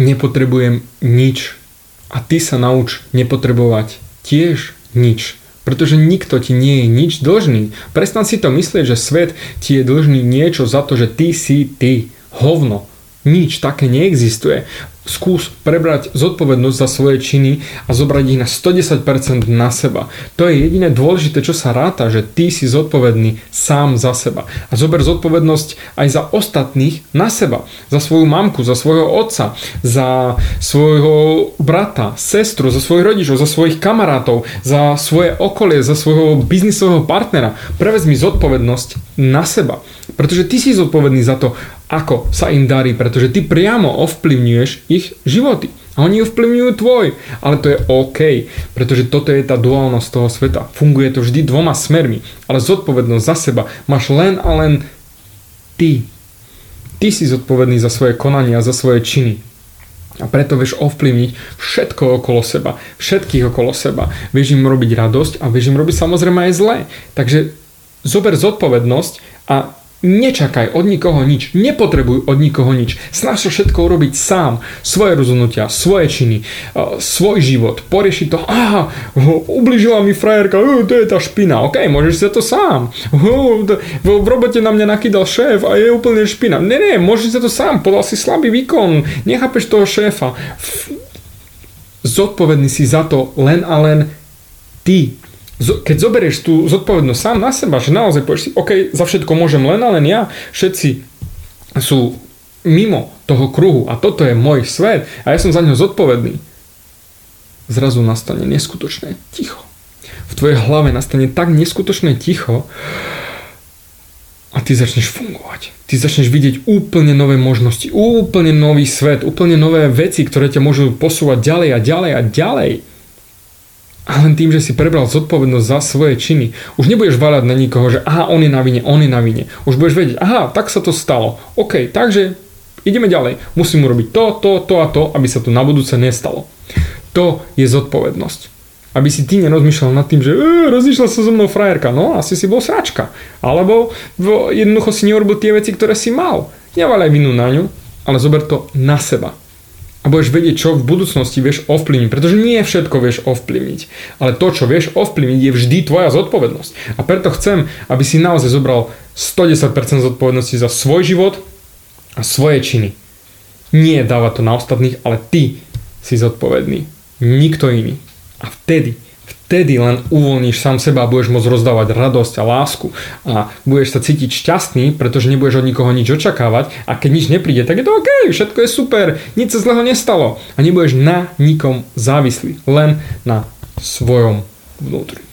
nepotrebujem nič. A ty sa nauč nepotrebovať tiež nič. Pretože nikto ti nie je nič dlžný. Prestan si to myslieť, že svet ti je dlžný niečo za to, že ty si ty. Hovno. Nič také neexistuje skús prebrať zodpovednosť za svoje činy a zobrať ich na 110% na seba. To je jediné dôležité, čo sa ráta, že ty si zodpovedný sám za seba. A zober zodpovednosť aj za ostatných na seba. Za svoju mamku, za svojho otca, za svojho brata, sestru, za svojich rodičov, za svojich kamarátov, za svoje okolie, za svojho biznisového partnera. Prevezmi zodpovednosť na seba. Pretože ty si zodpovedný za to, ako sa im darí, pretože ty priamo ovplyvňuješ ich životy. A oni ovplyvňujú tvoj. Ale to je OK, pretože toto je tá duálnosť toho sveta. Funguje to vždy dvoma smermi. Ale zodpovednosť za seba máš len a len ty. Ty si zodpovedný za svoje konania, za svoje činy. A preto vieš ovplyvniť všetko okolo seba, všetkých okolo seba. Vieš im robiť radosť a vieš im robiť samozrejme aj zlé. Takže zober zodpovednosť a Nečakaj od nikoho nič, nepotrebuj od nikoho nič. Snaž sa všetko urobiť sám, svoje rozhodnutia, svoje činy, svoj život, poriešiť to, aha, ubližila mi frajerka, to je tá špina, ok, môžeš si to sám. V robote na mňa nakýdal šéf a je úplne špina. Ne, ne, môžeš si to sám, podal si slabý výkon, nechápeš toho šéfa. Zodpovedný si za to len a len ty keď zoberieš tú zodpovednosť sám na seba, že naozaj povieš si, OK, za všetko môžem len a len ja, všetci sú mimo toho kruhu a toto je môj svet a ja som za ňo zodpovedný, zrazu nastane neskutočné ticho. V tvojej hlave nastane tak neskutočné ticho a ty začneš fungovať. Ty začneš vidieť úplne nové možnosti, úplne nový svet, úplne nové veci, ktoré ťa môžu posúvať ďalej a ďalej a ďalej a len tým, že si prebral zodpovednosť za svoje činy, už nebudeš váľať na nikoho, že aha, on je na vine, on je na vine. Už budeš vedieť, aha, tak sa to stalo. OK, takže ideme ďalej. Musím urobiť to, to, to a to, aby sa to na budúce nestalo. To je zodpovednosť. Aby si ty nerozmýšľal nad tým, že e, rozmýšľal sa so mnou frajerka, no asi si bol sračka. Alebo jednoducho si neurobil tie veci, ktoré si mal. Nevaľaj vinu na ňu, ale zober to na seba a budeš vedieť, čo v budúcnosti vieš ovplyvniť. Pretože nie všetko vieš ovplyvniť. Ale to, čo vieš ovplyvniť, je vždy tvoja zodpovednosť. A preto chcem, aby si naozaj zobral 110% zodpovednosti za svoj život a svoje činy. Nie dávať to na ostatných, ale ty si zodpovedný. Nikto iný. A vtedy vtedy len uvoľníš sám seba a budeš môcť rozdávať radosť a lásku. A budeš sa cítiť šťastný, pretože nebudeš od nikoho nič očakávať. A keď nič nepríde, tak je to OK, všetko je super, nič sa zlého nestalo. A nebudeš na nikom závislý, len na svojom vnútri.